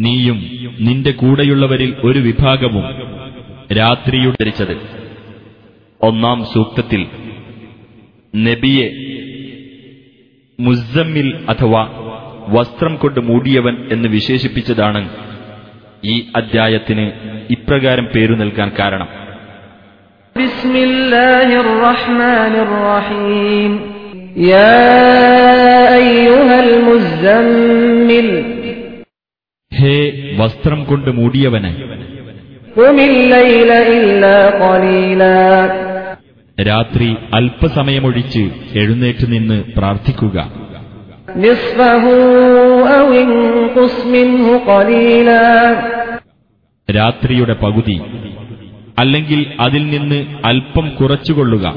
നീയും നിന്റെ കൂടെയുള്ളവരിൽ ഒരു വിഭാഗവും രാത്രിയുദ്ധരിച്ചത്. ഒന്നാം സൂക്തത്തിൽ നബിയെ മുസമ്മിൽ അഥവാ വസ്ത്രം കൊണ്ട് മൂടിയവൻ എന്ന് വിശേഷിപ്പിച്ചതാണ് ഈ അദ്ധ്യായത്തിന് ഇപ്രകാരം പേരു നൽകാൻ കാരണം. ബിസ്മില്ലാഹിർ റഹ്മാനിർ റഹീം. ഹേ വസ്ത്രം കൊണ്ട് മൂടിയവന്. രാത്രി അല്പസമയമൊഴിച്ച് എഴുന്നേറ്റ് നിന്ന് പ്രാർത്ഥിക്കുക. രാത്രിയുടെ പകുതി. അല്ലെങ്കിൽ അതിൽ നിന്ന് അല്പം കുറച്ചുകൊള്ളുക.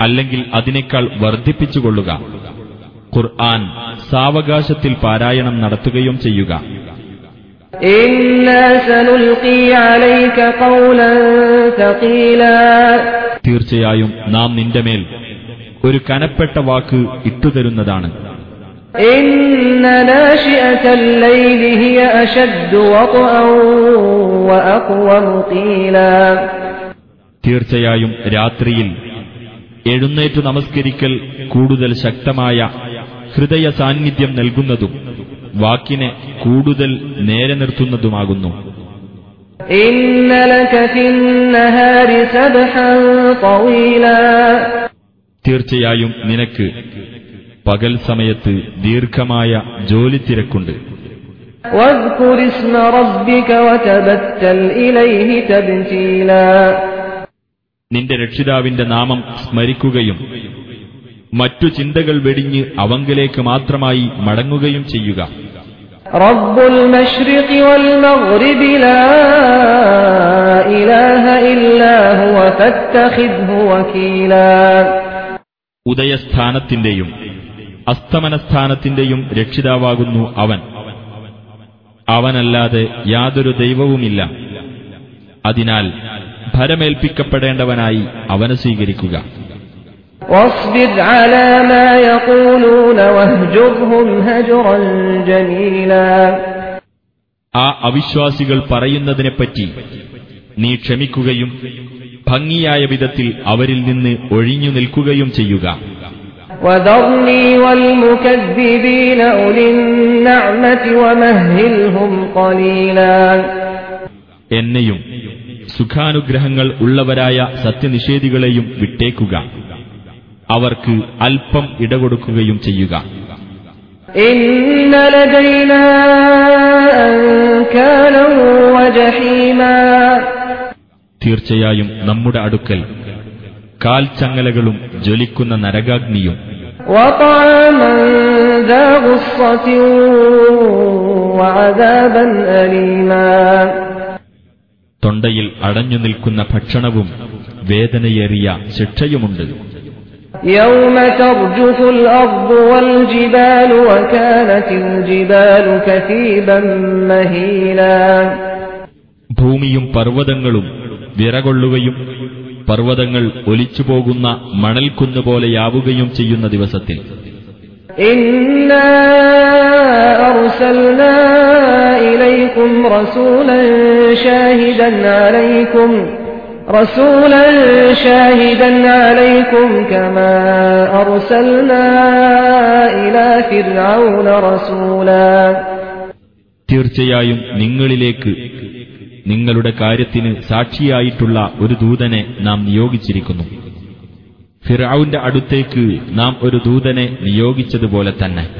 അല്ലെങ്കിൽ അതിനേക്കാൾ വർദ്ധിപ്പിച്ചുകൊള്ളുക. ഖുർആൻ സാവകാശത്തിൽ പാരായണം നടത്തുകയും ചെയ്യുക. തീർച്ചയായും നാം നിന്റെ മേൽ ഒരു കനപ്പെട്ട വാക്ക് ഇട്ടുതരുന്നതാണ്. തീർച്ചയായും രാത്രിയിൽ എഴുന്നേറ്റ് നമസ്കരിക്കൽ കൂടുതൽ ശക്തമായ ഹൃദയ സാന്നിധ്യം നൽകുന്നതും വാക്കിനെ കൂടുതൽ നേരെ നിർത്തുന്നതുമാകുന്നു. തീർച്ചയായും നിനക്ക് പകൽ സമയത്ത് ദീർഘമായ ജോലി തിരക്കുണ്ട്. നിന്റെ രക്ഷിതാവിന്റെ നാമം സ്മരിക്കുകയും മറ്റു ചിന്തകൾ വെടിഞ്ഞ് അവങ്കിലേക്ക് മാത്രമായി മടങ്ങുകയും ചെയ്യുക. ഉദയസ്ഥാനത്തിന്റെയും അസ്തമനസ്ഥാനത്തിന്റെയും രക്ഷിതാവാകുന്നു അവൻ. അവനല്ലാതെ യാതൊരു ദൈവവുമില്ല. അതിനാൽ ഭരമേൽപ്പിക്കപ്പെടേണ്ടവനായി അവനെ സ്വീകരിക്കുക. ആ അവിശ്വാസികൾ പറയുന്നതിനെപ്പറ്റി നീ ക്ഷമിക്കുകയും ഭംഗിയായ വിധത്തിൽ അവരിൽ നിന്ന് ഒഴിഞ്ഞു നിൽക്കുകയും ചെയ്യുക. وذرني والمكذبين أولي النعمة ومهلهم قليلا എന്നെയും സുഖാനുഗ്രഹങ്ങൾ ഉള്ളവരായ സത്യനിഷേധികളെയും വിട്ടേക്കുക അവർക്ക് അല്പം ഇടകൊടുക്കുകയും ചെയ്യുക إن لدينا أنكالا وجحيما തീർച്ചയായും നമ്മുടെ അടുക്കൽ കാൽച്ചങ്ങലകളും ജ്വലിക്കുന്ന നരകാഗ്നിയും وطعاما ذا غصة وعذابا أليما തൊണ്ടയിൽ അടഞ്ഞു നിൽക്കുന്ന ഭക്ഷണവും വേദനയേറിയ ശിക്ഷയുമുണ്ട് يوم ترجف الأرض والجبال وكانت الجبال كثيبا مهيلا ഭൂമിയും പർവ്വതങ്ങളും വിറകൊള്ളുകയും പർവ്വതങ്ങൾ ഒലിച്ചുപോകുന്ന മണൽക്കുന്നുപോലെയാവുകയും ചെയ്യുന്ന ദിവസത്തിൽ إنا أرسلنا إليكم رسولا شاهدا عليكم رسولا شاهدا عليكم كما أرسلنا إلى فرعون رسولا തീർച്ചയായും നിങ്ങളിലേക്ക് നിങ്ങളുടെ കാര്യത്തിന് സാക്ഷിയായിട്ടുള്ള ഒരു ദൂതനെ നാം നിയോഗിച്ചിരിക്കുന്നു. ഫിറാവുന്റെ അടുത്തേക്ക് നാം ഒരു ദൂതനെ നിയോഗിച്ചതുപോലെ തന്നെ.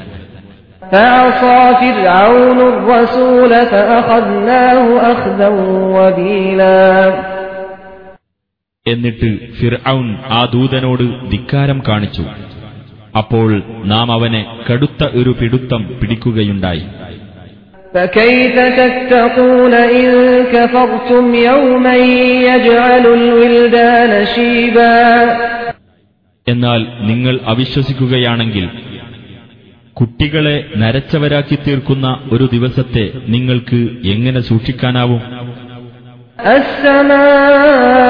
എന്നിട്ട് ഫിർഔൻ ആ ദൂതനോട് ധിക്കാരം കാണിച്ചു. അപ്പോൾ നാം അവനെ കടുത്ത ഒരു പിടുത്തം പിടിക്കുകയുണ്ടായി. فكيف تتقون إن كفرتم يوما يجعل الولدان شيبا എന്നാൽ നിങ്ങൾ അവിശ്വസിക്കുകയാണെങ്കിൽ കുട്ടികളെ നരച്ചവരാക്കി തീർക്കുന്ന ഒരു ദിവസത്തെ നിങ്ങൾക്ക് എങ്ങനെ സൂക്ഷിക്കാനാവും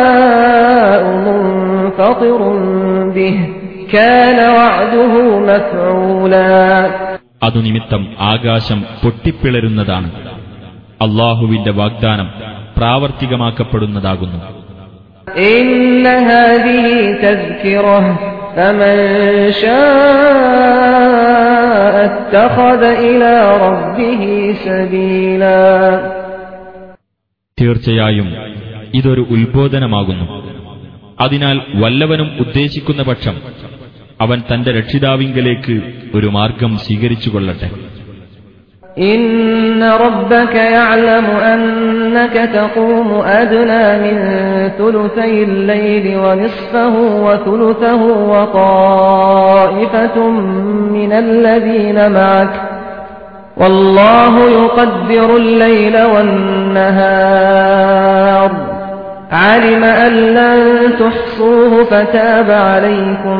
السماء مستطر به كان وعده مفعولا അതുനിമിത്തം ആകാശം പൊട്ടിപ്പിളരുന്നതാണ്. അള്ളാഹുവിന്റെ വാഗ്ദാനം പ്രാവർത്തികമാക്കപ്പെടുന്നതാകുന്നു. തീർച്ചയായും ഇതൊരു ഉത്ബോധനമാകുന്നു. അതിനാൽ വല്ലവനും ഉദ്ദേശിക്കുന്ന പക്ഷം അവൻ തന്റെ രക്ഷിതാവിങ്കലേക്ക് ഒരു മാർഗം സ്വീകരിച്ചുകൊള്ളട്ടെ إن ربك يعلم أنك تقوم أدنى من ثلثي الليل ونصفه وثلثه وطائفة من الذين معك والله يقدر الليل والنهار علم أن لن تحصوه فتاب عليكم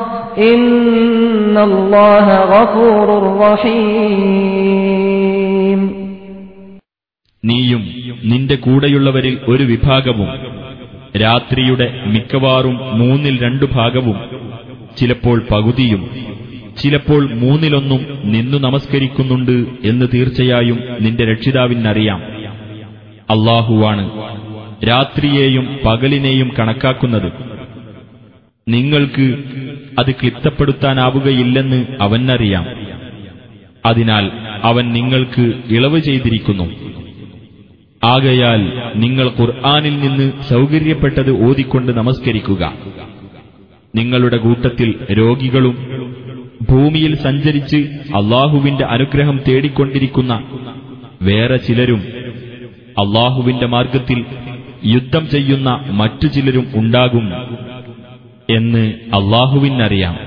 നീയും നിന്റെ കൂടെയുള്ളവരിൽ ഒരു വിഭാഗവും രാത്രിയുടെ മിക്കവാറും മൂന്നിൽ രണ്ടു ഭാഗവും ചിലപ്പോൾ പകുതിയും ചിലപ്പോൾ മൂന്നിലൊന്നും നിന്നു നമസ്കരിക്കുന്നുണ്ട് എന്ന് തീർച്ചയായും നിന്റെ രക്ഷിതാവിനറിയാം. അള്ളാഹുവാണ് രാത്രിയെയും പകലിനെയും കണക്കാക്കുന്നത്. നിങ്ങൾക്ക് അത് ക്ലിപ്തപ്പെടുത്താനാവുകയില്ലെന്ന് അവനറിയാം. അതിനാൽ അവൻ നിങ്ങൾക്ക് ഇളവ് ചെയ്തിരിക്കുന്നു. ആകയാൽ നിങ്ങൾ ഖുർആാനിൽ നിന്ന് സൗകര്യപ്പെട്ടത് ഓതിക്കൊണ്ട് നമസ്കരിക്കുക. നിങ്ങളുടെ കൂട്ടത്തിൽ രോഗികളും ഭൂമിയിൽ സഞ്ചരിച്ച് അള്ളാഹുവിന്റെ അനുഗ്രഹം തേടിക്കൊണ്ടിരിക്കുന്ന വേറെ ചിലരും അള്ളാഹുവിന്റെ മാർഗത്തിൽ യുദ്ധം ചെയ്യുന്ന മറ്റു ചിലരും ഉണ്ടാകും. എന്ന് അള്ളാഹുവിനറിയാം.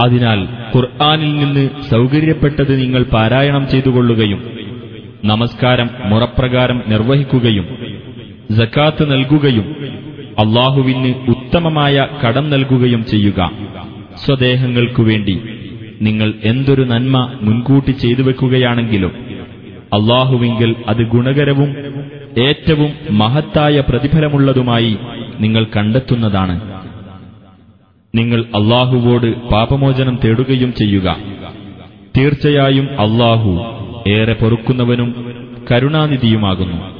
അതിനാൽ ഖുർആാനിൽ നിന്ന് സൗകര്യപ്പെട്ടത് നിങ്ങൾ പാരായണം ചെയ്തുകൊള്ളുകയും നമസ്കാരം മുറപ്രകാരം നിർവഹിക്കുകയും ജക്കാത്ത് നൽകുകയും അള്ളാഹുവിന് ഉത്തമമായ കടം നൽകുകയും ചെയ്യുക. സ്വദേഹങ്ങൾക്കു വേണ്ടി നിങ്ങൾ എന്തൊരു നന്മ മുൻകൂട്ടി ചെയ്തു വെക്കുകയാണെങ്കിലും അള്ളാഹുവിങ്കൽ അത് ഗുണകരവും ഏറ്റവും മഹത്തായ പ്രതിഫലമുള്ളതുമായി നിങ്ങൾ കണ്ടെത്തുന്നതാണ്. നിങ്ങൾ അള്ളാഹുവോട് പാപമോചനം തേടുകയും ചെയ്യുക. തീർച്ചയായും അള്ളാഹു ഏറെ പൊറുക്കുന്നവനും കരുണാനിധിയുമാകുന്നു.